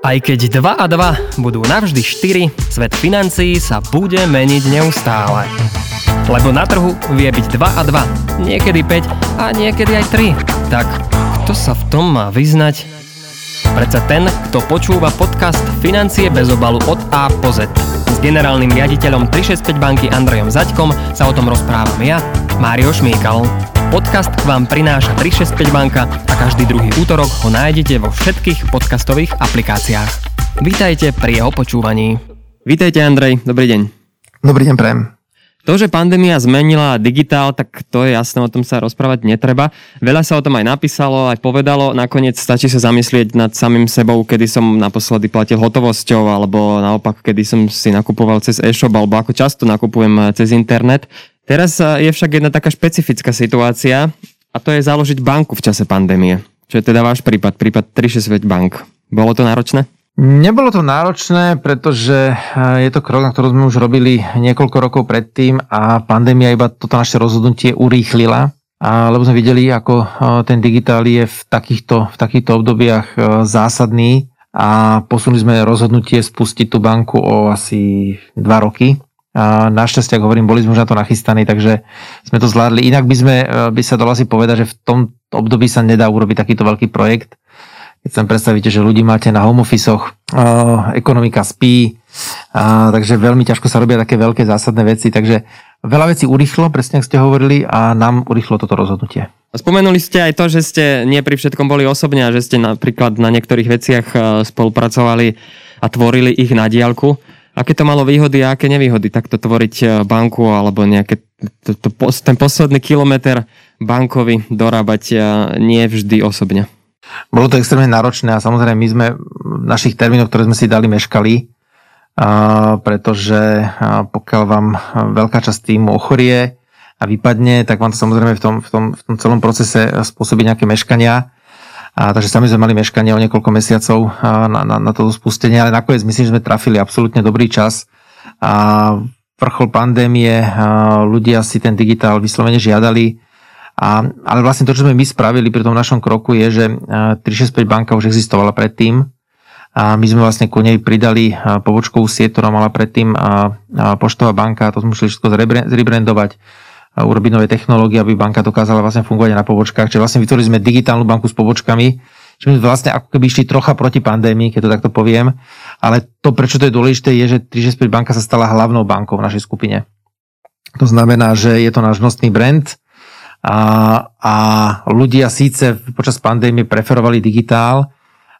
Aj keď 2 a 2 budú navždy 4, svet financií sa bude meniť neustále. Lebo na trhu vie byť 2 a 2, niekedy 5 a niekedy aj 3. Tak kto sa v tom má vyznať? Predsa ten, kto počúva podcast Financie bez obalu od A po Z. S generálnym riaditeľom 365 banky Andrejom Zaďkom sa o tom rozprávam ja, Mário Šmíkal. Podcast vám prináša 365 banka a každý druhý útorok ho nájdete vo všetkých podcastových aplikáciách. Vítajte pri jeho počúvaní. Vítajte Andrej, dobrý deň. Dobrý deň, Prem. To, že pandémia zmenila digitál, tak to je jasné, o tom sa rozprávať netreba. Veľa sa o tom aj napísalo, aj povedalo. Nakoniec stačí sa zamyslieť nad samým sebou, kedy som naposledy platil hotovosťou, alebo naopak, kedy som si nakupoval cez e-shop, alebo ako často nakupujem cez internet. Teraz je však jedna taká špecifická situácia, a to je založiť banku v čase pandémie. Čo je teda váš prípad, prípad 365 bank. Bolo to náročné? Nebolo to náročné, pretože eh, je to krok, na ktorom sme už robili niekoľko rokov predtým a pandémia iba toto naše rozhodnutie urýchlila. Lebo sme videli, ako eh, ten digitál je v takýchto, v takýchto obdobiach eh, zásadný a posunuli sme rozhodnutie spustiť tú banku o asi 2 roky. A našťastie, ako hovorím, boli sme už na to nachystaní, takže sme to zvládli. Inak by, sme, by sa dalo asi povedať, že v tom období sa nedá urobiť takýto veľký projekt keď sa predstavíte, že ľudí máte na home office ekonomika spí, takže veľmi ťažko sa robia také veľké zásadné veci, takže veľa vecí urýchlo, presne ako ste hovorili, a nám urýchlo toto rozhodnutie. Spomenuli ste aj to, že ste nie pri všetkom boli osobne a že ste napríklad na niektorých veciach e, spolupracovali a tvorili ich na diálku. Aké to malo výhody a aké nevýhody takto tvoriť e, banku alebo nejaké to, to, ten posledný kilometr bankovi dorábať e, nie vždy osobne? Bolo to extrémne náročné a samozrejme my sme v našich termínoch, ktoré sme si dali, meškali, pretože pokiaľ vám veľká časť týmu ochorie a vypadne, tak vám to samozrejme v tom, v tom, v tom celom procese spôsobí nejaké meškania. A, takže sami sme mali meškanie o niekoľko mesiacov na, na, na toto spustenie, ale nakoniec myslím, že sme trafili absolútne dobrý čas. A vrchol pandémie, ľudia si ten digitál vyslovene žiadali a, ale vlastne to, čo sme my spravili pri tom našom kroku je, že 365 banka už existovala predtým a my sme vlastne ku nej pridali pobočkovú sieť, ktorá mala predtým poštová banka, to sme museli všetko zrebrandovať, urobiť nové technológie, aby banka dokázala vlastne fungovať na pobočkách. Čiže vlastne vytvorili sme digitálnu banku s pobočkami, Čiže sme vlastne ako keby išli trocha proti pandémii, keď to takto poviem. Ale to, prečo to je dôležité, je, že 365 banka sa stala hlavnou bankou v našej skupine. To znamená, že je to náš nosný brand, a, a ľudia síce počas pandémie preferovali digitál,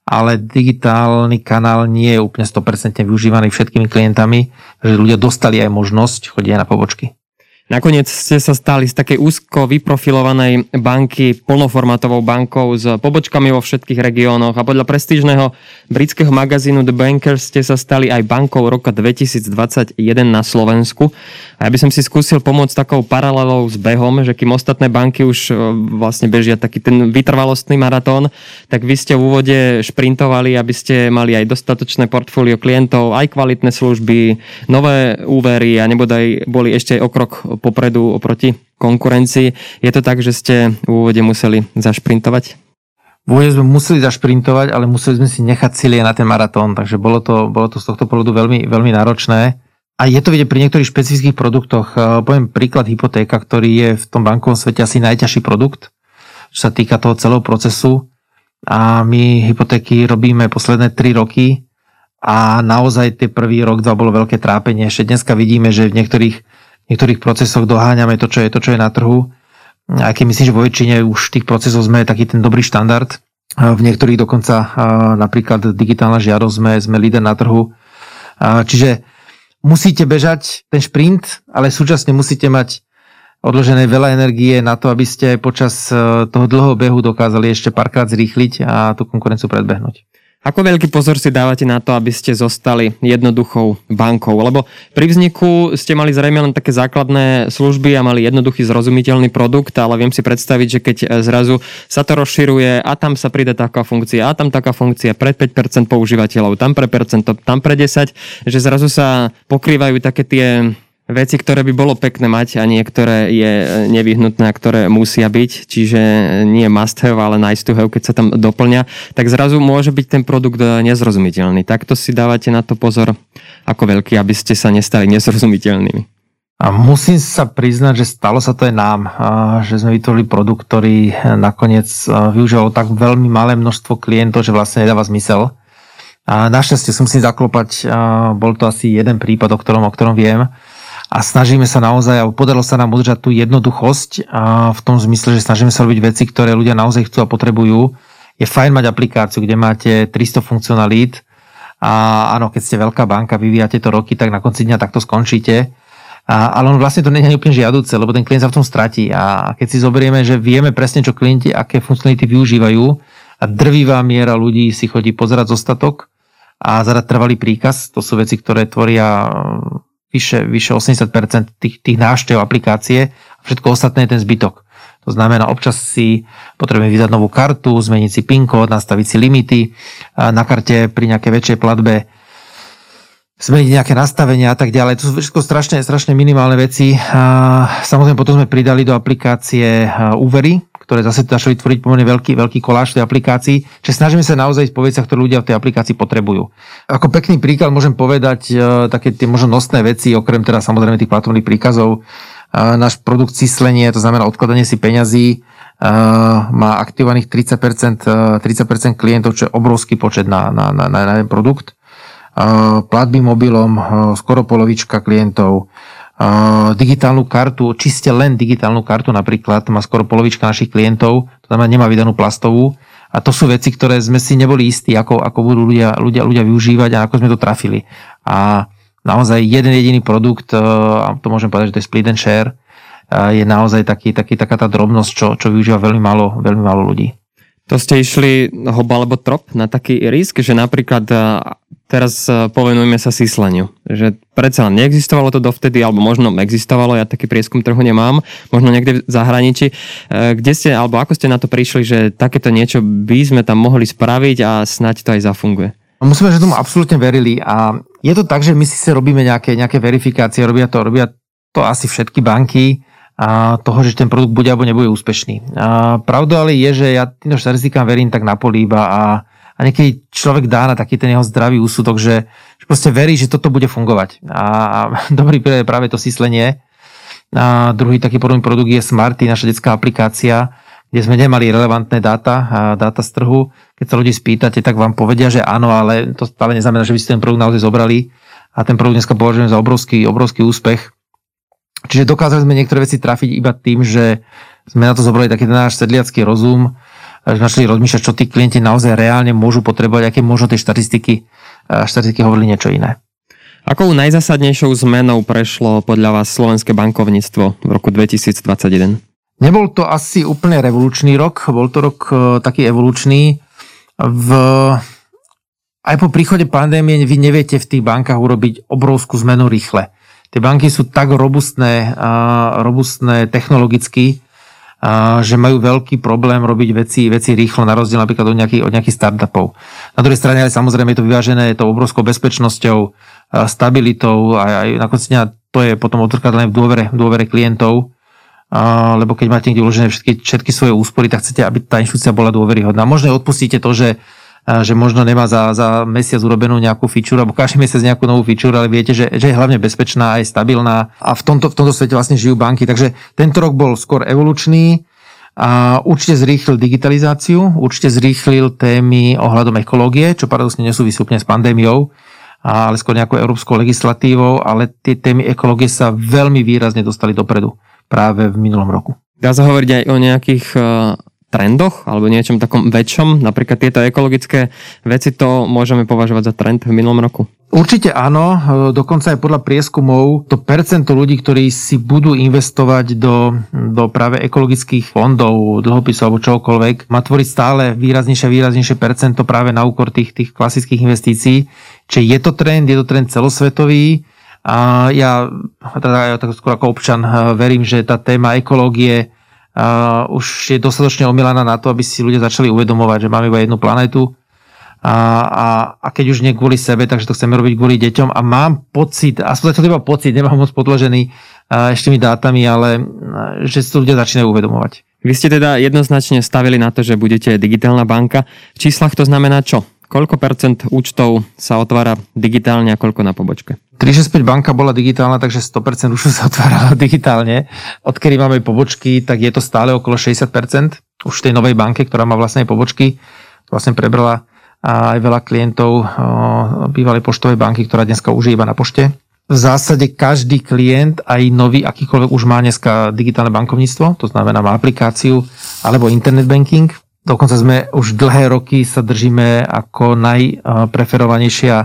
ale digitálny kanál nie je úplne 100% využívaný všetkými klientami, že ľudia dostali aj možnosť chodiť na pobočky. Nakoniec ste sa stali z takej úzko vyprofilovanej banky plnoformátovou bankou s pobočkami vo všetkých regiónoch a podľa prestížneho britského magazínu The Bankers ste sa stali aj bankou roka 2021 na Slovensku. A ja by som si skúsil pomôcť takou paralelou s behom, že kým ostatné banky už e, vlastne bežia taký ten vytrvalostný maratón, tak vy ste v úvode šprintovali, aby ste mali aj dostatočné portfólio klientov, aj kvalitné služby, nové úvery a nebodaj boli ešte aj okrok popredu oproti konkurencii. Je to tak, že ste v úvode museli zašprintovať? V úvode sme museli zašprintovať, ale museli sme si nechať silie na ten maratón, takže bolo to, bolo to z tohto pohľadu veľmi, veľmi náročné. A je to vidieť pri niektorých špecifických produktoch. E, poviem príklad hypotéka, ktorý je v tom bankovom svete asi najťažší produkt, čo sa týka toho celého procesu. A my hypotéky robíme posledné 3 roky a naozaj tie prvý rok, dva bolo veľké trápenie. Ešte dneska vidíme, že v niektorých niektorých procesoch doháňame to, čo je to, čo je na trhu. Aj keď myslím, že vo väčšine už tých procesov sme taký ten dobrý štandard. V niektorých dokonca napríklad digitálna žiadosť sme, sme líder na trhu. Čiže musíte bežať ten šprint, ale súčasne musíte mať odložené veľa energie na to, aby ste počas toho dlhého behu dokázali ešte párkrát zrýchliť a tú konkurenciu predbehnúť. Ako veľký pozor si dávate na to, aby ste zostali jednoduchou bankou? Lebo pri vzniku ste mali zrejme len také základné služby a mali jednoduchý zrozumiteľný produkt, ale viem si predstaviť, že keď zrazu sa to rozširuje a tam sa príde taká funkcia a tam taká funkcia pre 5% používateľov, tam pre percento, tam pre 10, že zrazu sa pokrývajú také tie veci, ktoré by bolo pekné mať a niektoré je nevyhnutné a ktoré musia byť, čiže nie must have, ale nice to have, keď sa tam doplňa, tak zrazu môže byť ten produkt nezrozumiteľný. Takto si dávate na to pozor ako veľký, aby ste sa nestali nezrozumiteľnými. A musím sa priznať, že stalo sa to aj nám, že sme vytvorili produkt, ktorý nakoniec využíval tak veľmi malé množstvo klientov, že vlastne nedáva zmysel. A našťastie som si zaklopať, bol to asi jeden prípad, o ktorom, o ktorom viem. A snažíme sa naozaj, alebo podarilo sa nám udržať tú jednoduchosť v tom zmysle, že snažíme sa robiť veci, ktoré ľudia naozaj chcú a potrebujú. Je fajn mať aplikáciu, kde máte 300 funkcionalít a áno, keď ste veľká banka, vyvíjate to roky, tak na konci dňa takto skončíte a, ale on vlastne to nie je úplne žiaduce, lebo ten klient sa v tom stratí. A keď si zoberieme, že vieme presne, čo klienti, aké funkcionality využívajú a drvivá miera ľudí si chodí pozerať zostatok a zadať trvalý príkaz, to sú veci, ktoré tvoria vyše, vyše 80% tých, tých návštev aplikácie a všetko ostatné je ten zbytok. To znamená, občas si potrebujeme vydať novú kartu, zmeniť si PIN kód, nastaviť si limity na karte pri nejakej väčšej platbe zmeniť nejaké nastavenia a tak ďalej. To sú všetko strašne, strašne minimálne veci. Samozrejme potom sme pridali do aplikácie úvery, ktoré zase začali tvoriť pomerne veľký, veľký koláž v tej aplikácii. Čiže snažíme sa naozaj ísť po veciach, ktoré ľudia v tej aplikácii potrebujú. Ako pekný príklad môžem povedať také tie možno nosné veci, okrem teda samozrejme tých platobných príkazov. Náš produkt cislenie, to znamená odkladanie si peňazí, má aktivovaných 30%, 30% klientov, čo je obrovský počet na, na, na, na jeden produkt platby mobilom, skoro polovička klientov, digitálnu kartu, čiste len digitálnu kartu napríklad, má skoro polovička našich klientov, to znamená nemá vydanú plastovú. A to sú veci, ktoré sme si neboli istí, ako, ako budú ľudia, ľudia, ľudia využívať a ako sme to trafili. A naozaj jeden jediný produkt, a to môžem povedať, že to je split and share, je naozaj taký, taký, taká tá drobnosť, čo, čo využíva veľmi málo, veľmi málo ľudí. To ste išli hob alebo trop na taký risk, že napríklad teraz povenujeme sa sísleniu. Že predsa neexistovalo to dovtedy, alebo možno existovalo, ja taký prieskum trhu nemám, možno niekde v zahraničí. Kde ste, alebo ako ste na to prišli, že takéto niečo by sme tam mohli spraviť a snať to aj zafunguje? Musíme, že tomu absolútne verili a je to tak, že my si robíme nejaké, nejaké verifikácie, robia to, robia to asi všetky banky, a toho, že ten produkt bude alebo nebude úspešný. A pravda ale je, že ja týmto štatistikám verím tak na políba a, a niekedy človek dá na taký ten jeho zdravý úsudok, že, že proste verí, že toto bude fungovať. A, dobrý príklad je práve to syslenie. A druhý taký podobný produkt je Smarty, naša detská aplikácia, kde sme nemali relevantné dáta, a dáta z trhu. Keď sa ľudí spýtate, tak vám povedia, že áno, ale to stále neznamená, že by ste ten produkt naozaj zobrali. A ten produkt dneska považujem za obrovský, obrovský úspech Čiže dokázali sme niektoré veci trafiť iba tým, že sme na to zobrali taký ten náš sedliacký rozum, našli rozmýšľať, čo tí klienti naozaj reálne môžu potrebovať, aké možno tie štatistiky, štatistiky hovorili niečo iné. Akou najzasadnejšou zmenou prešlo podľa vás slovenské bankovníctvo v roku 2021? Nebol to asi úplne revolučný rok, bol to rok e, taký evolučný. V, aj po príchode pandémie vy neviete v tých bankách urobiť obrovskú zmenu rýchle tie banky sú tak robustné, robustné technologicky, že majú veľký problém robiť veci, veci rýchlo, na rozdiel napríklad od nejakých, od nejakých startupov. Na druhej strane ale samozrejme je to vyvážené tou obrovskou bezpečnosťou, stabilitou a aj nakoniec to je potom odzrkadlené v dôvere, dôvere klientov, lebo keď máte niekde uložené všetky, všetky svoje úspory, tak chcete, aby tá inštitúcia bola dôveryhodná. Možno odpustíte to, že že možno nemá za, za mesiac urobenú nejakú feature, alebo každý mesiac nejakú novú feature, ale viete, že, že je hlavne bezpečná, aj stabilná a v tomto, v tomto svete vlastne žijú banky. Takže tento rok bol skôr evolučný, a určite zrýchlil digitalizáciu, určite zrýchlil témy ohľadom ekológie, čo paradoxne nesúvisí úplne s pandémiou, ale skôr nejakou európskou legislatívou, ale tie témy ekológie sa veľmi výrazne dostali dopredu práve v minulom roku. Dá sa hovoriť aj o nejakých trendoch alebo niečom takom väčšom? Napríklad tieto ekologické veci, to môžeme považovať za trend v minulom roku? Určite áno, dokonca aj podľa prieskumov to percento ľudí, ktorí si budú investovať do, do práve ekologických fondov, dlhopisov alebo čokoľvek, má tvoriť stále výraznejšie výraznejšie percento práve na úkor tých, tých klasických investícií. Čiže je to trend, je to trend celosvetový. A ja, teda ja tak skôr ako občan, verím, že tá téma ekológie uh, už je dostatočne omilaná na to, aby si ľudia začali uvedomovať, že máme iba jednu planetu a, a, a keď už nie kvôli sebe, takže to chceme robiť kvôli deťom a mám pocit, aspoň zatiaľ iba pocit, nemám moc podložený ešte mi dátami, ale že si to ľudia začínajú uvedomovať. Vy ste teda jednoznačne stavili na to, že budete digitálna banka. V číslach to znamená čo? Koľko percent účtov sa otvára digitálne a koľko na pobočke? 365 banka bola digitálna, takže 100% už sa otvárala digitálne. Odkedy máme pobočky, tak je to stále okolo 60%. Už v tej novej banke, ktorá má vlastne pobočky, vlastne prebrala aj veľa klientov bývalej poštovej banky, ktorá dneska už je iba na pošte. V zásade každý klient, aj nový, akýkoľvek už má dneska digitálne bankovníctvo, to znamená má aplikáciu alebo internet banking. Dokonca sme už dlhé roky sa držíme ako najpreferovanejšia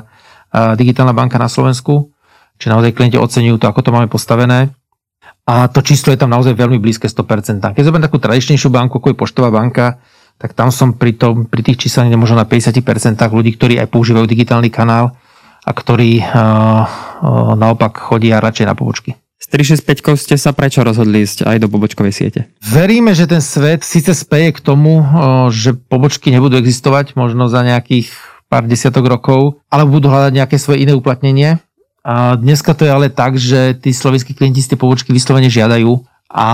digitálna banka na Slovensku. Čiže naozaj klienti oceňujú to, ako to máme postavené. A to číslo je tam naozaj veľmi blízke 100%. Keď zoberiem takú tradičnejšiu banku, ako je Poštová banka, tak tam som pri, tom, pri tých číslach možno na 50% ľudí, ktorí aj používajú digitálny kanál a ktorí uh, uh, naopak chodia radšej na pobočky. S 365 ste sa prečo rozhodli ísť aj do pobočkovej siete? Veríme, že ten svet síce speje k tomu, že pobočky nebudú existovať možno za nejakých pár desiatok rokov, ale budú hľadať nejaké svoje iné uplatnenie. A dneska to je ale tak, že tí slovenskí klienti z tie pobočky vyslovene žiadajú a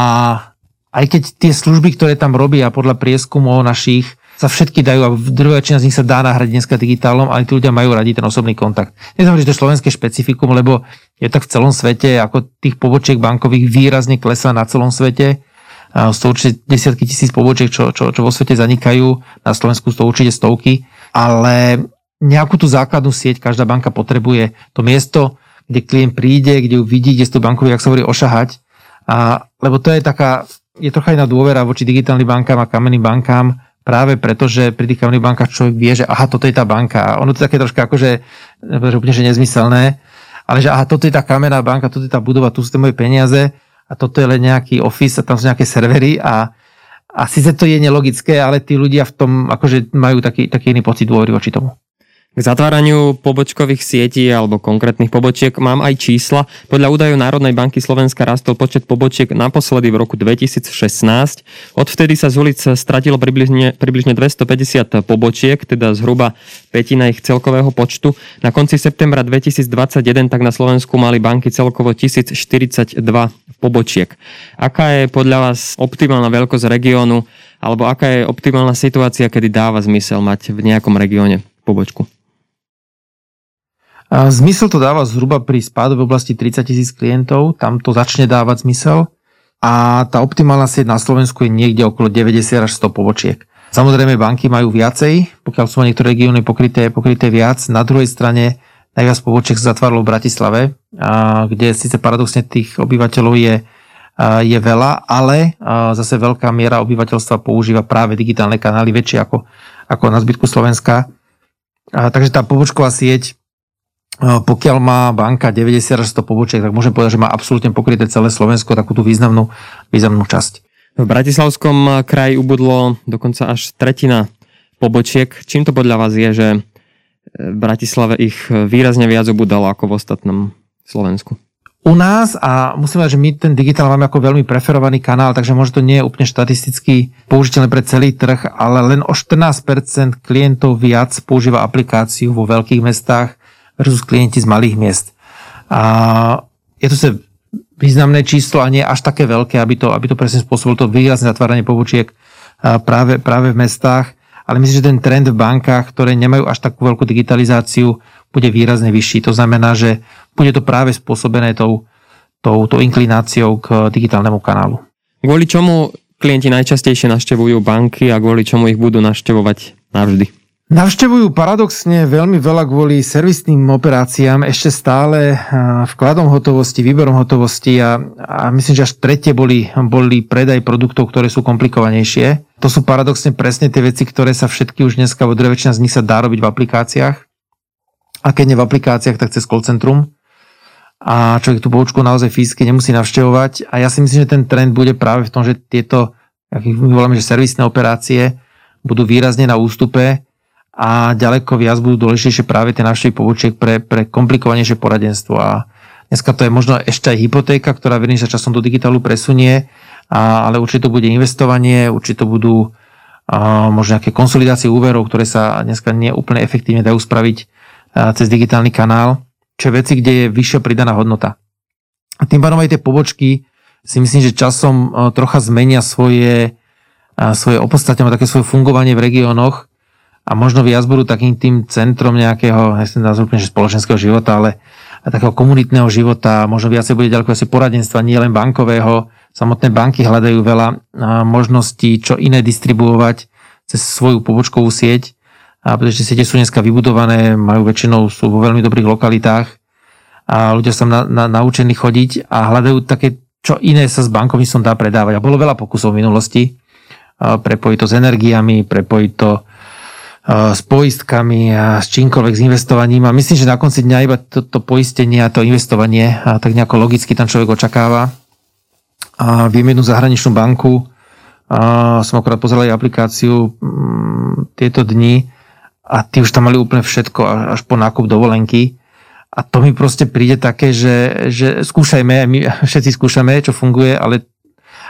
aj keď tie služby, ktoré tam robia podľa prieskumov našich, sa všetky dajú a druhá väčšina z nich sa dá nahradiť dneska digitálom, ale tí ľudia majú radi ten osobný kontakt. Neznamená, že to je slovenské špecifikum, lebo je tak v celom svete, ako tých pobočiek bankových výrazne klesá na celom svete. Sú to určite desiatky tisíc pobočiek, čo, čo, čo vo svete zanikajú, na Slovensku sú to určite stovky, ale nejakú tú základnú sieť každá banka potrebuje. To miesto, kde klient príde, kde ju vidí, kde sú bankovi, ak sa hovorí, ošahať. A, lebo to je taká je trocha iná dôvera voči digitálnym bankám a kamenným bankám, práve preto, že pri tých kamenných bankách človek vie, že aha, toto je tá banka. Ono to je také troška akože, že úplne že nezmyselné, ale že aha, toto je tá kamenná banka, toto je tá budova, tu sú tie moje peniaze a toto je len nejaký office a tam sú nejaké servery a, a síce to je nelogické, ale tí ľudia v tom akože majú taký, taký iný pocit dôvery voči tomu. K zatváraniu pobočkových sietí alebo konkrétnych pobočiek mám aj čísla. Podľa údajov Národnej banky Slovenska rastol počet pobočiek naposledy v roku 2016. Odvtedy sa z ulic stratilo približne, približne 250 pobočiek, teda zhruba petina ich celkového počtu. Na konci septembra 2021 tak na Slovensku mali banky celkovo 1042 pobočiek. Aká je podľa vás optimálna veľkosť regiónu alebo aká je optimálna situácia, kedy dáva zmysel mať v nejakom regióne pobočku? Zmysel to dáva zhruba pri spádu v oblasti 30 tisíc klientov, tam to začne dávať zmysel a tá optimálna sieť na Slovensku je niekde okolo 90 až 100 pobočiek. Samozrejme banky majú viacej, pokiaľ sú niektoré regióny pokryté, pokryté viac. Na druhej strane najviac pobočiek sa zatváralo v Bratislave, kde síce paradoxne tých obyvateľov je, je veľa, ale zase veľká miera obyvateľstva používa práve digitálne kanály, väčšie ako, ako na zbytku Slovenska. Takže tá pobočková sieť pokiaľ má banka 90 až 100 pobočiek, tak môžem povedať, že má absolútne pokryté celé Slovensko takú tú významnú, významnú časť. V Bratislavskom kraji ubudlo dokonca až tretina pobočiek. Čím to podľa vás je, že v Bratislave ich výrazne viac ubudalo ako v ostatnom Slovensku? U nás, a musím povedať, že my ten digitál máme ako veľmi preferovaný kanál, takže možno to nie je úplne štatisticky použiteľné pre celý trh, ale len o 14% klientov viac používa aplikáciu vo veľkých mestách versus klienti z malých miest. A je to sa významné číslo a nie až také veľké, aby to, aby to presne spôsobilo to výrazné zatváranie pobočiek práve, práve v mestách. Ale myslím, že ten trend v bankách, ktoré nemajú až takú veľkú digitalizáciu, bude výrazne vyšší. To znamená, že bude to práve spôsobené tou, tou, tou inklináciou k digitálnemu kanálu. Kvôli čomu klienti najčastejšie naštevujú banky a kvôli čomu ich budú naštevovať navždy? Navštevujú paradoxne veľmi veľa kvôli servisným operáciám, ešte stále vkladom hotovosti, výberom hotovosti a, a myslím, že až tretie boli, boli predaj produktov, ktoré sú komplikovanejšie. To sú paradoxne presne tie veci, ktoré sa všetky už dneska, vo väčšina z nich sa dá robiť v aplikáciách. A keď nie v aplikáciách, tak cez call centrum. A človek tú poučku naozaj fyzicky nemusí navštevovať. A ja si myslím, že ten trend bude práve v tom, že tieto, my voláme, že servisné operácie budú výrazne na ústupe a ďaleko viac budú dôležitejšie práve tie návštevy pobočiek pre, pre komplikovanejšie poradenstvo. A dneska to je možno ešte aj hypotéka, ktorá verím, sa časom do digitálu presunie, a, ale určite to bude investovanie, určite to budú možno nejaké konsolidácie úverov, ktoré sa dneska neúplne efektívne dajú spraviť cez digitálny kanál, čo je veci, kde je vyššia pridaná hodnota. A tým pádom aj tie pobočky si myslím, že časom trocha zmenia svoje, svoje opodstatňovanie, také svoje fungovanie v regiónoch a možno viac budú takým tým centrom nejakého, nechcem nazvať úplne, že spoločenského života, ale takého komunitného života, možno viacej bude ďaleko asi poradenstva, nie len bankového. Samotné banky hľadajú veľa možností, čo iné distribuovať cez svoju pobočkovú sieť, a pretože siete sú dneska vybudované, majú väčšinou, sú vo veľmi dobrých lokalitách a ľudia sa na, na, naučení chodiť a hľadajú také, čo iné sa s bankovníctvom dá predávať. A bolo veľa pokusov v minulosti, prepojiť to s energiami, prepojiť to s poistkami a s čímkoľvek s investovaním a myslím, že na konci dňa iba to, to poistenie a to investovanie a tak nejako logicky tam človek očakáva. A viem jednu zahraničnú banku, a som akorát pozeral aj aplikáciu mm, tieto dni a tí už tam mali úplne všetko až po nákup dovolenky. A to mi proste príde také, že, že skúšajme, my všetci skúšame, čo funguje, ale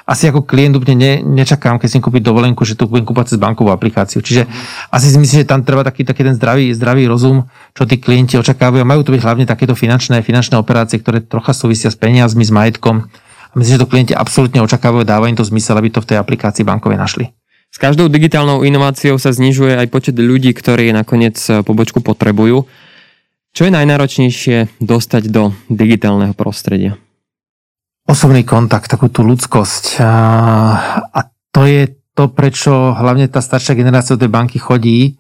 asi ako klient úplne ne, nečakám, keď si kúpiť dovolenku, že to budem kúpať cez bankovú aplikáciu. Čiže asi si myslím, že tam treba taký, taký ten zdravý, zdravý rozum, čo tí klienti očakávajú. Majú to byť hlavne takéto finančné, finančné operácie, ktoré trocha súvisia s peniazmi, s majetkom. A myslím, že to klienti absolútne očakávajú, dáva im to zmysel, aby to v tej aplikácii bankovej našli. S každou digitálnou inováciou sa znižuje aj počet ľudí, ktorí nakoniec pobočku potrebujú. Čo je najnáročnejšie dostať do digitálneho prostredia? Osobný kontakt, takú tú ľudskosť. A to je to, prečo hlavne tá staršia generácia do tej banky chodí.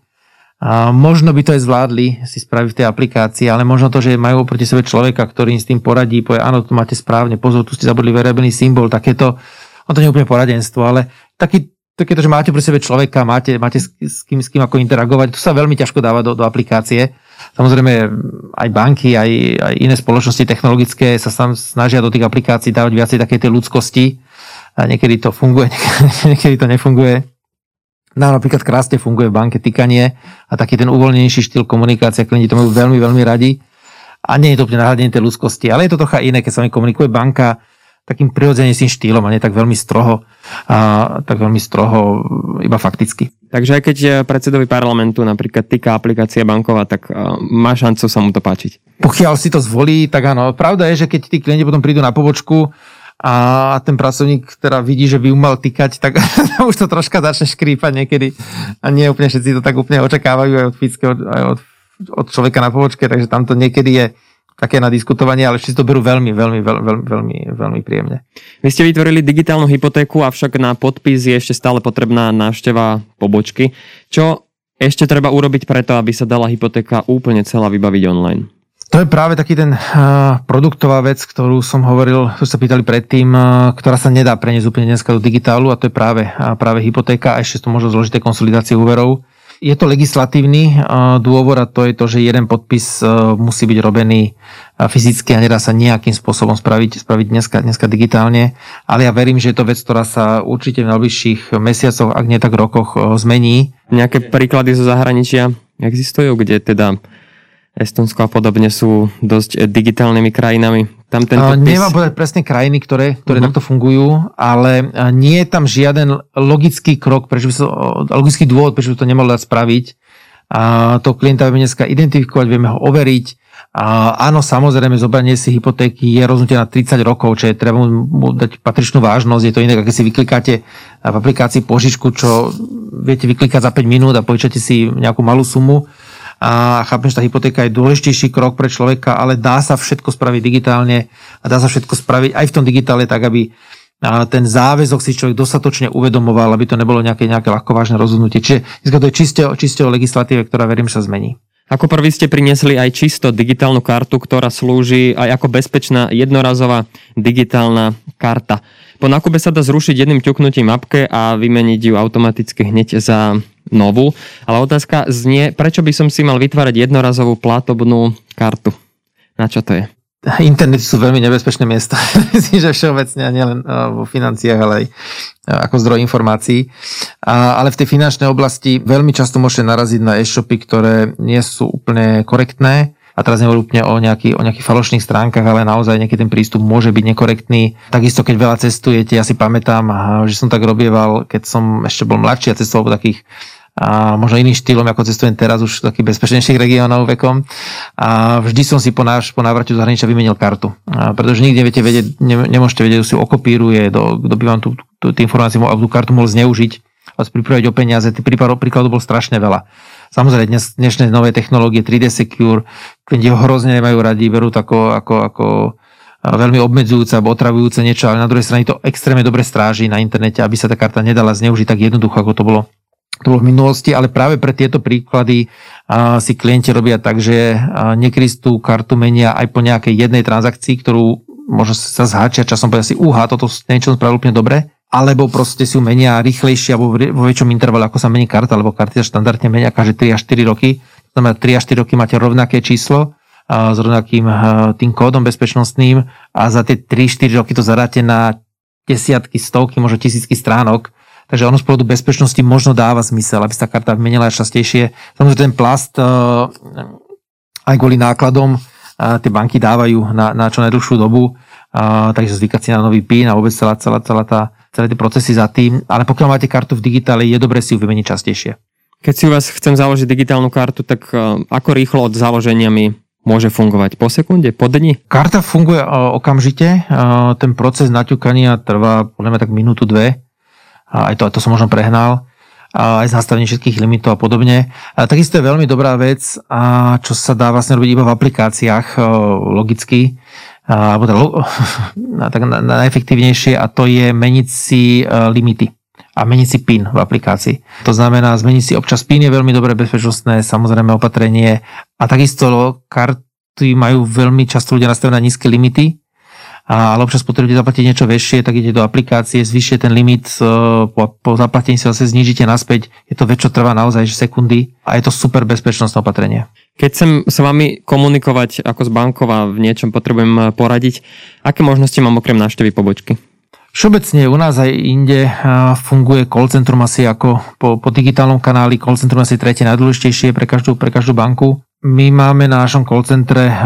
A možno by to aj zvládli si spraviť v tej aplikácii, ale možno to, že majú proti sebe človeka, ktorý im s tým poradí, povie, áno, tu máte správne, pozor, tu ste zabudli variabilný symbol, takéto, on to nie je úplne poradenstvo, ale taký, takéto, že máte pri sebe človeka, máte, máte s, s, kým, s kým ako interagovať, to sa veľmi ťažko dáva do, do aplikácie. Samozrejme, aj banky, aj, aj iné spoločnosti technologické sa sam snažia do tých aplikácií dávať viacej také tej ľudskosti. A niekedy to funguje, niekedy to nefunguje. No, napríklad krásne funguje v banke týkanie a taký ten uvoľnenejší štýl komunikácie, klienti to majú veľmi, veľmi radi. A nie je to úplne nahradenie tej ľudskosti, ale je to trocha iné, keď sa mi komunikuje banka takým prirodzenejším štýlom a nie tak veľmi stroho, a tak veľmi stroho iba fakticky. Takže aj keď predsedovi parlamentu napríklad týka aplikácia banková, tak má šancu sa mu to páčiť. Pokiaľ si to zvolí, tak áno. Pravda je, že keď tí klienti potom prídu na pobočku a ten pracovník teda vidí, že by mal týkať, tak už to troška začne škrípať niekedy. A nie úplne všetci to tak úplne očakávajú aj od, aj od, od človeka na pobočke, takže tam to niekedy je také na diskutovanie, ale všetci to berú veľmi, veľmi, veľmi, veľmi, veľmi príjemne. Vy ste vytvorili digitálnu hypotéku, avšak na podpis je ešte stále potrebná návšteva pobočky. Čo ešte treba urobiť preto, aby sa dala hypotéka úplne celá vybaviť online? To je práve taký ten uh, produktová vec, ktorú som hovoril, čo sa pýtali predtým, uh, ktorá sa nedá preniesť úplne dneska do digitálu a to je práve, uh, práve hypotéka a ešte to možno zložité konsolidácie úverov. Je to legislatívny dôvod a to je to, že jeden podpis e, musí byť robený e, fyzicky a nedá sa nejakým spôsobom spraviť, spraviť dneska, dneska digitálne. Ale ja verím, že je to vec, ktorá sa určite v najbližších mesiacoch, ak nie tak rokoch, zmení. Nejaké príklady zo zahraničia existujú, kde teda Estonsko a podobne sú dosť digitálnymi krajinami. Tam ten podpis... Nemám povedať presne krajiny, ktoré, ktoré uh-huh. takto fungujú, ale nie je tam žiaden logický krok, prečo by sa, logický dôvod, prečo by to nemalo dať spraviť. A to klienta vieme dneska identifikovať, vieme ho overiť. A áno, samozrejme, zobranie si hypotéky je rozhodnutie na 30 rokov, čo je treba mu dať patričnú vážnosť. Je to iné, keď si vyklikáte v aplikácii požičku, čo viete vyklikať za 5 minút a požičate si nejakú malú sumu a chápem, že tá hypotéka je dôležitejší krok pre človeka, ale dá sa všetko spraviť digitálne a dá sa všetko spraviť aj v tom digitále tak, aby ten záväzok si človek dostatočne uvedomoval, aby to nebolo nejaké, nejaké ľahkovážne rozhodnutie. Čiže to je čiste, čiste o legislatíve, ktorá verím, sa zmení. Ako prvý ste priniesli aj čisto digitálnu kartu, ktorá slúži aj ako bezpečná jednorazová digitálna karta. Po nákupe sa dá zrušiť jedným ťuknutím mapke a vymeniť ju automaticky hneď za novú, ale otázka znie, prečo by som si mal vytvárať jednorazovú platobnú kartu? Na čo to je? Internety sú veľmi nebezpečné miesta. Myslím, že všeobecne nielen eh, vo financiách, ale aj eh, ako zdroj informácií. Ale v tej finančnej oblasti veľmi často môžete naraziť na e-shopy, ktoré nie sú úplne korektné a teraz nehovorím úplne o, nejaký, o nejakých falošných stránkach, ale naozaj nejaký ten prístup môže byť nekorektný. Takisto, keď veľa cestujete, ja si pamätám, že som tak robieval, keď som ešte bol mladší a cestoval po takých a možno iným štýlom, ako cestujem teraz už takých bezpečnejších regiónov vekom. A vždy som si po, náš, po návrate do zahraničia vymenil kartu. A pretože nikde viete vedieť, ne, nemôžete vedieť, si okopíruje, kto by vám tú, tú, tú informáciu, tú kartu mohol zneužiť, vás pripraviť o peniaze. Tých prípadov, príkladov bol strašne veľa. Samozrejme, dnes, dnešné nové technológie 3D Secure, keď ho hrozne nemajú radi, berú to ako, ako, ako veľmi obmedzujúce alebo otravujúce niečo, ale na druhej strane to extrémne dobre stráži na internete, aby sa tá karta nedala zneužiť tak jednoducho, ako to bolo to bolo v minulosti, ale práve pre tieto príklady a, si klienti robia tak, že niekedy tú kartu menia aj po nejakej jednej transakcii, ktorú možno sa zháčia časom povedia si, uha, toto niečo spravil úplne dobre, alebo proste si ju menia rýchlejšie alebo vo väčšom intervale, ako sa mení karta, lebo karty sa štandardne menia každé 3 až 4 roky. To znamená, 3 až 4 roky máte rovnaké číslo a s rovnakým tým kódom bezpečnostným a za tie 3-4 roky to zadáte na desiatky, stovky, možno tisícky stránok Takže ono z pohľadu bezpečnosti možno dáva zmysel, aby sa karta vymenila častejšie. Samozrejme ten plast eh, aj kvôli nákladom eh, tie banky dávajú na, na čo najdlhšiu dobu, eh, takže zvykať si na nový PIN a vôbec celá, celá, celá tá, celé tie procesy za tým. Ale pokiaľ máte kartu v digitále, je dobre si ju vymeniť častejšie. Keď si u vás chcem založiť digitálnu kartu, tak ako rýchlo od založenia mi môže fungovať? Po sekunde, po dni? Karta funguje okamžite. Ten proces naťukania trvá podľa mňa tak minútu, dve aj to, to som možno prehnal, aj z nastavení všetkých limitov a podobne. A takisto je veľmi dobrá vec, a čo sa dá vlastne robiť iba v aplikáciách logicky, alebo teda, tak najefektívnejšie a to je meniť si limity a meniť si PIN v aplikácii. To znamená, zmeniť si občas PIN je veľmi dobré bezpečnostné, samozrejme opatrenie a takisto karty majú veľmi často ľudia nastavené na nízke limity, ale občas potrebujete zaplatiť niečo väčšie, tak idete do aplikácie, zvyšuje ten limit, e, po, po zaplatení si zase znižíte naspäť, je to väčšie, trvá naozaj sekundy a je to super bezpečnostné opatrenie. Keď chcem s vami komunikovať ako z bankova v niečom potrebujem e, poradiť, aké možnosti mám okrem návštevy pobočky? Všeobecne u nás aj inde e, funguje call centrum asi ako po, po digitálnom kanáli. Call centrum asi tretie najdôležitejšie pre každú, pre každú banku. My máme na našom call centre eh,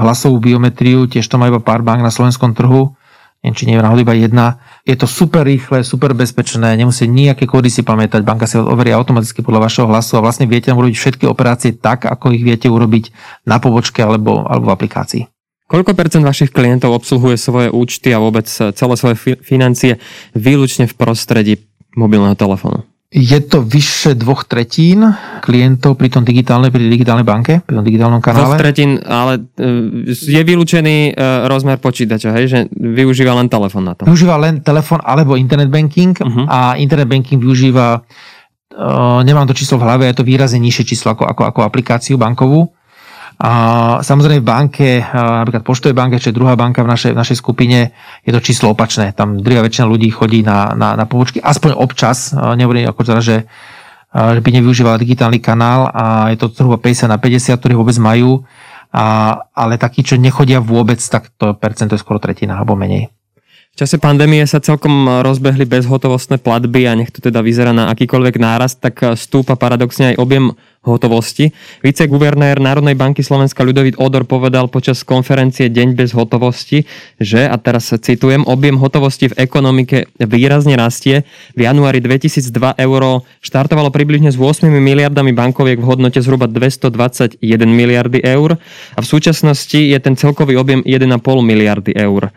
hlasovú biometriu, tiež to má iba pár bank na slovenskom trhu, neviem, či náhodou iba jedna. Je to super rýchle, super bezpečné, nemusí nejaké kódy si pamätať, banka si overí automaticky podľa vašeho hlasu a vlastne viete urobiť všetky operácie tak, ako ich viete urobiť na pobočke alebo, alebo v aplikácii. Koľko percent vašich klientov obsluhuje svoje účty a vôbec celé svoje financie výlučne v prostredí mobilného telefónu? Je to vyše dvoch tretín klientov pri tom digitálnej, pri digitálnej banke, pri tom digitálnom kanále. Dvoch tretín, ale e, je vylúčený e, rozmer počítača, hej, že využíva len telefon na to. Využíva len telefon alebo internet banking uh-huh. a internet banking využíva, uh, nemám to číslo v hlave, je to výrazne nižšie číslo ako, ako, ako aplikáciu bankovú. A samozrejme v banke, napríklad Poštovej banke, čo je druhá banka v našej, v našej skupine, je to číslo opačné. Tam druhá väčšina ľudí chodí na, na, na pobočky, aspoň občas, nehovorím ako teda, že, že by nevyužívala digitálny kanál a je to zhruba 50 na 50, ktorí vôbec majú, a, ale takí, čo nechodia vôbec, tak to percento je skoro tretina alebo menej. V čase pandémie sa celkom rozbehli bezhotovostné platby a nech to teda vyzerá na akýkoľvek nárast, tak stúpa paradoxne aj objem hotovosti. Viceguvernér Národnej banky Slovenska Ľudovít Odor povedal počas konferencie Deň bez hotovosti, že, a teraz citujem, objem hotovosti v ekonomike výrazne rastie. V januári 2002 euro štartovalo približne s 8 miliardami bankoviek v hodnote zhruba 221 miliardy eur a v súčasnosti je ten celkový objem 1,5 miliardy eur.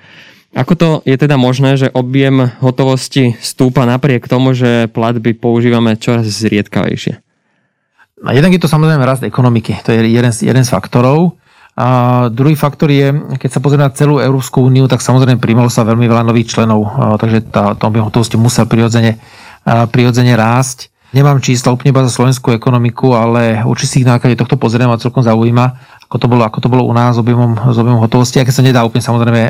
Ako to je teda možné, že objem hotovosti stúpa napriek tomu, že platby používame čoraz zriedkavejšie? A jednak je to samozrejme rast ekonomiky, to je jeden z, jeden z faktorov. A druhý faktor je, keď sa pozrieme na celú Európsku úniu, tak samozrejme primalo sa veľmi veľa nových členov, takže tá, tá hotovosti musel prirodzene, prirodzene rásť. Nemám čísla úplne iba za slovenskú ekonomiku, ale určite si ich na tohto pozriem a celkom zaujíma, ako to bolo, ako to bolo u nás s objemom, s objemom hotovosti, aké sa nedá úplne samozrejme,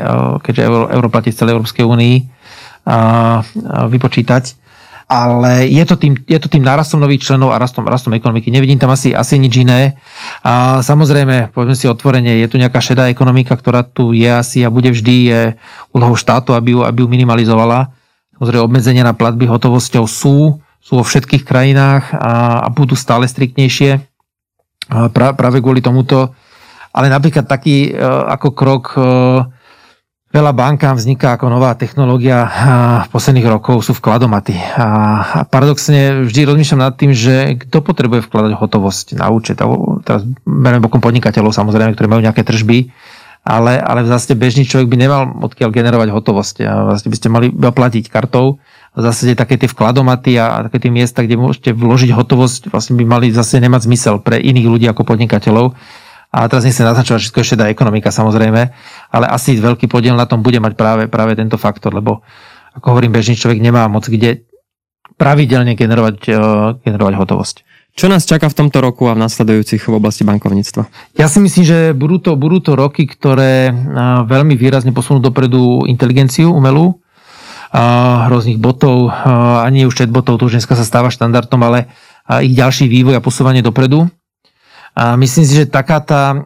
keďže euro, euro platí v celej Európskej únii, vypočítať ale je to tým, je to tým nárastom nových členov a rastom, rastom ekonomiky. Nevidím tam asi, asi nič iné. A samozrejme, povedzme si otvorenie, je tu nejaká šedá ekonomika, ktorá tu je asi a bude vždy je úlohou štátu, aby ju, aby ju minimalizovala. Samozrejme, obmedzenia na platby hotovosťou sú, sú vo všetkých krajinách a, a budú stále striktnejšie. Pra, práve kvôli tomuto Ale napríklad taký ako krok Veľa bankám vzniká ako nová technológia v posledných rokov sú vkladomaty. A paradoxne vždy rozmýšľam nad tým, že kto potrebuje vkladať hotovosť na účet. Teraz bereme bokom podnikateľov samozrejme, ktorí majú nejaké tržby, ale, ale v zásade bežný človek by nemal odkiaľ generovať hotovosť. A vlastne by ste mali platiť kartou. V zásade také tie vkladomaty a také tie miesta, kde môžete vložiť hotovosť, vlastne by mali zase nemať zmysel pre iných ľudí ako podnikateľov a teraz nechcem naznačovať všetko ešte dá ekonomika samozrejme, ale asi veľký podiel na tom bude mať práve, práve tento faktor, lebo ako hovorím, bežný človek nemá moc kde pravidelne generovať, uh, generovať hotovosť. Čo nás čaká v tomto roku a v nasledujúcich v oblasti bankovníctva? Ja si myslím, že budú to, budú to roky, ktoré uh, veľmi výrazne posunú dopredu inteligenciu umelú, rôznych botov, ani už chatbotov, to už dneska sa stáva štandardom, ale ich ďalší vývoj a posúvanie dopredu. A myslím si, že taká tá,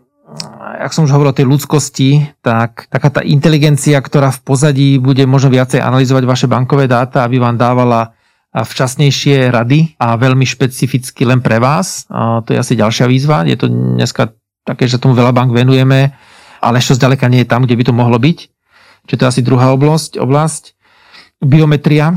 jak som už hovoril o tej ľudskosti, tak taká tá inteligencia, ktorá v pozadí bude možno viacej analyzovať vaše bankové dáta, aby vám dávala včasnejšie rady a veľmi špecificky len pre vás. A to je asi ďalšia výzva. Je to dneska také, že tomu veľa bank venujeme, ale ešte zďaleka nie je tam, kde by to mohlo byť. Čiže to je asi druhá oblasť. oblasť. Biometria,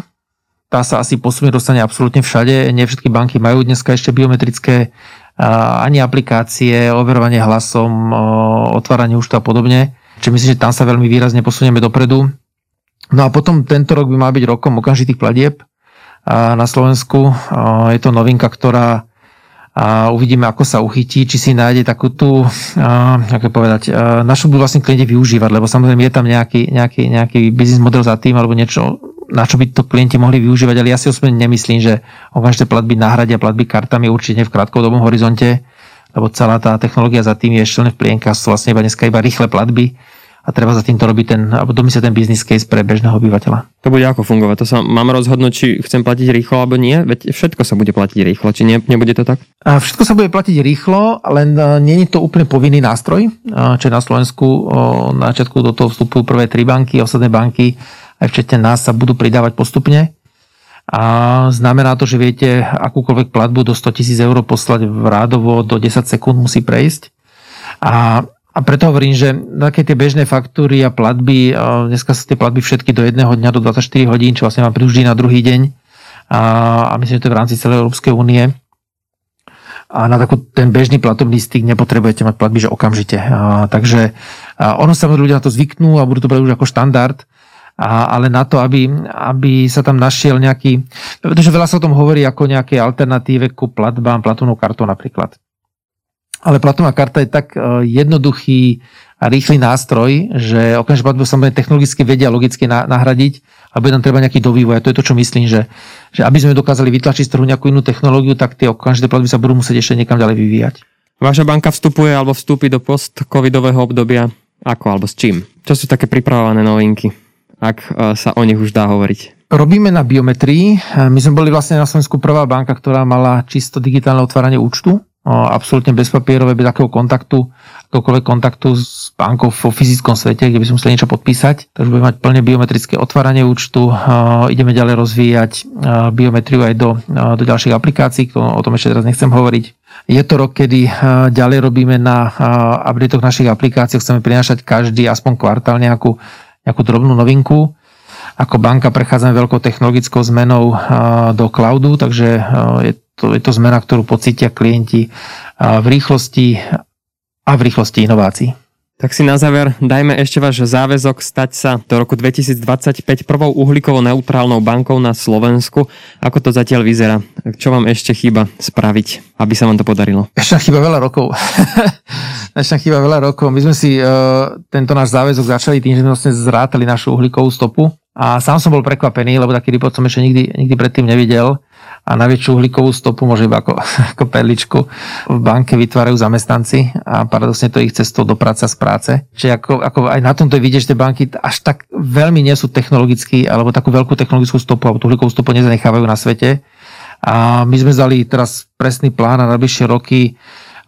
tá sa asi posunie, dostane absolútne všade. Nie všetky banky majú dneska ešte biometrické ani aplikácie, overovanie hlasom, otváranie účtu a podobne. Čiže myslím, že tam sa veľmi výrazne posunieme dopredu. No a potom tento rok by mal byť rokom okamžitých platieb na Slovensku. Je to novinka, ktorá uvidíme, ako sa uchytí, či si nájde takú tú, ako povedať, našu budú vlastne klienti využívať, lebo samozrejme je tam nejaký, nejaký, nejaký biznis model za tým, alebo niečo, na čo by to klienti mohli využívať, ale ja si osobne nemyslím, že okamžite platby nahradia platby kartami určite v krátkodobom horizonte, lebo celá tá technológia za tým je ešte len v plienkach, sú vlastne iba dneska iba rýchle platby a treba za týmto robiť ten, alebo domyslieť ten business case pre bežného obyvateľa. To bude ako fungovať? To sa mám rozhodnúť, či chcem platiť rýchlo alebo nie? Veď všetko sa bude platiť rýchlo, či nie, nebude to tak? A všetko sa bude platiť rýchlo, len e, nie je to úplne povinný nástroj, e, čo na Slovensku na začiatku do toho vstupujú prvé tri banky, ostatné banky aj včetne nás sa budú pridávať postupne. A znamená to, že viete akúkoľvek platbu do 100 tisíc eur poslať v rádovo do 10 sekúnd musí prejsť. A, a preto hovorím, že také tie bežné faktúry a platby, dneska sú tie platby všetky do jedného dňa, do 24 hodín, čo vlastne vám prídu na druhý deň. A, a myslím, že to je v rámci celej Európskej únie. A na takú, ten bežný platobný styk nepotrebujete mať platby, že okamžite. A, takže a ono sa ľudia na to zvyknú a budú to brať už ako štandard a, ale na to, aby, aby sa tam našiel nejaký, pretože veľa sa o tom hovorí ako nejaké alternatíve ku platbám, platovnou kartou napríklad. Ale platovná karta je tak e, jednoduchý a rýchly nástroj, že okamžite platbu sa technologicky vedia logicky nahradiť, alebo je tam treba nejaký dovývoj. A to je to, čo myslím, že, že aby sme dokázali vytlačiť z trhu nejakú inú technológiu, tak tie okamžité platby sa budú musieť ešte niekam ďalej vyvíjať. Vaša banka vstupuje alebo vstúpi do post-covidového obdobia ako alebo s čím? Čo sú také pripravované novinky? Ak e, sa o nich už dá hovoriť? Robíme na biometrii. E, my sme boli vlastne na Slovensku prvá banka, ktorá mala čisto digitálne otváranie účtu. Absolútne bezpapierové, bez akého kontaktu, akokoľvek kontaktu s bankou vo fyzickom svete, kde by sme museli niečo podpísať. Takže budeme mať plne biometrické otváranie účtu. Ideme ďalej rozvíjať biometriu aj do, do ďalších aplikácií, o tom ešte teraz nechcem hovoriť. Je to rok, kedy ďalej robíme na updatech našich aplikácií. Chceme prinášať každý aspoň kvartál nejakú nejakú drobnú novinku. Ako banka prechádzame veľkou technologickou zmenou do cloudu, takže je to, je to zmena, ktorú pocítia klienti v rýchlosti a v rýchlosti inovácií. Tak si na záver dajme ešte váš záväzok stať sa do roku 2025 prvou uhlíkovo neutrálnou bankou na Slovensku. Ako to zatiaľ vyzerá? Čo vám ešte chýba spraviť, aby sa vám to podarilo? Ešte chýba veľa rokov. ešte chýba veľa rokov. My sme si uh, tento náš záväzok začali tým, že sme vlastne zrátali našu uhlíkovú stopu. A sám som bol prekvapený, lebo taký report som ešte nikdy, nikdy predtým nevidel a najväčšiu uhlíkovú stopu môže iba ako, ako perličku v banke vytvárajú zamestnanci a paradoxne to ich cestou do práca z práce. Čiže ako, ako aj na tomto vidíš, že tie banky až tak veľmi nie sú technologicky, alebo takú veľkú technologickú stopu, alebo tú uhlíkovú stopu nezanechávajú na svete. A my sme zali teraz presný plán na najbližšie roky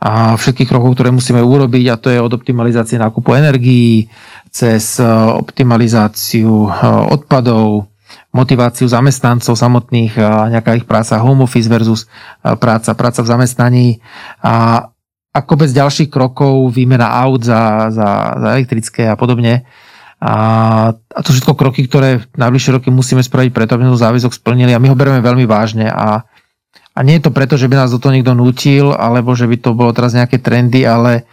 a všetkých krokov, ktoré musíme urobiť a to je od optimalizácie nákupu energií, cez optimalizáciu odpadov, motiváciu zamestnancov samotných, nejaká ich práca home office versus práca, práca v zamestnaní. A a kopec ďalších krokov, výmena aut za, za, za elektrické a podobne. A, a to všetko kroky, ktoré v najbližšie roky musíme spraviť preto, aby sme záväzok splnili. A my ho bereme veľmi vážne. A, a nie je to preto, že by nás do toho niekto nutil, alebo že by to bolo teraz nejaké trendy, ale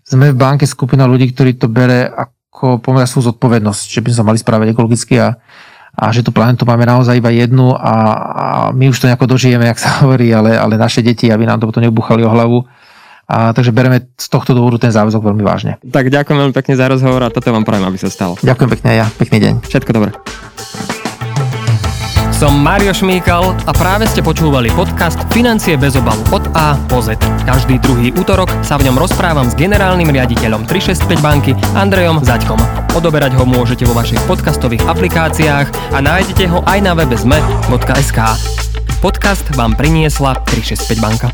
sme v banke skupina ľudí, ktorí to bere ako pomerne sú zodpovednosť, že by sme sa mali správať ekologicky a, a že tú planetu máme naozaj iba jednu a, a my už to nejako dožijeme, jak sa hovorí, ale, ale naše deti, aby nám to potom nebuchali o hlavu a, takže bereme z tohto dôvodu ten záväzok veľmi vážne. Tak ďakujem veľmi pekne za rozhovor a toto vám prajem, aby sa stalo. Ďakujem pekne ja. Pekný deň. Všetko dobré. Som Mario Šmíkal a práve ste počúvali podcast Financie bez obalu od A po Z. Každý druhý útorok sa v ňom rozprávam s generálnym riaditeľom 365 banky Andrejom Zaďkom. Odoberať ho môžete vo vašich podcastových aplikáciách a nájdete ho aj na webe zme.sk. Podcast vám priniesla 365 banka.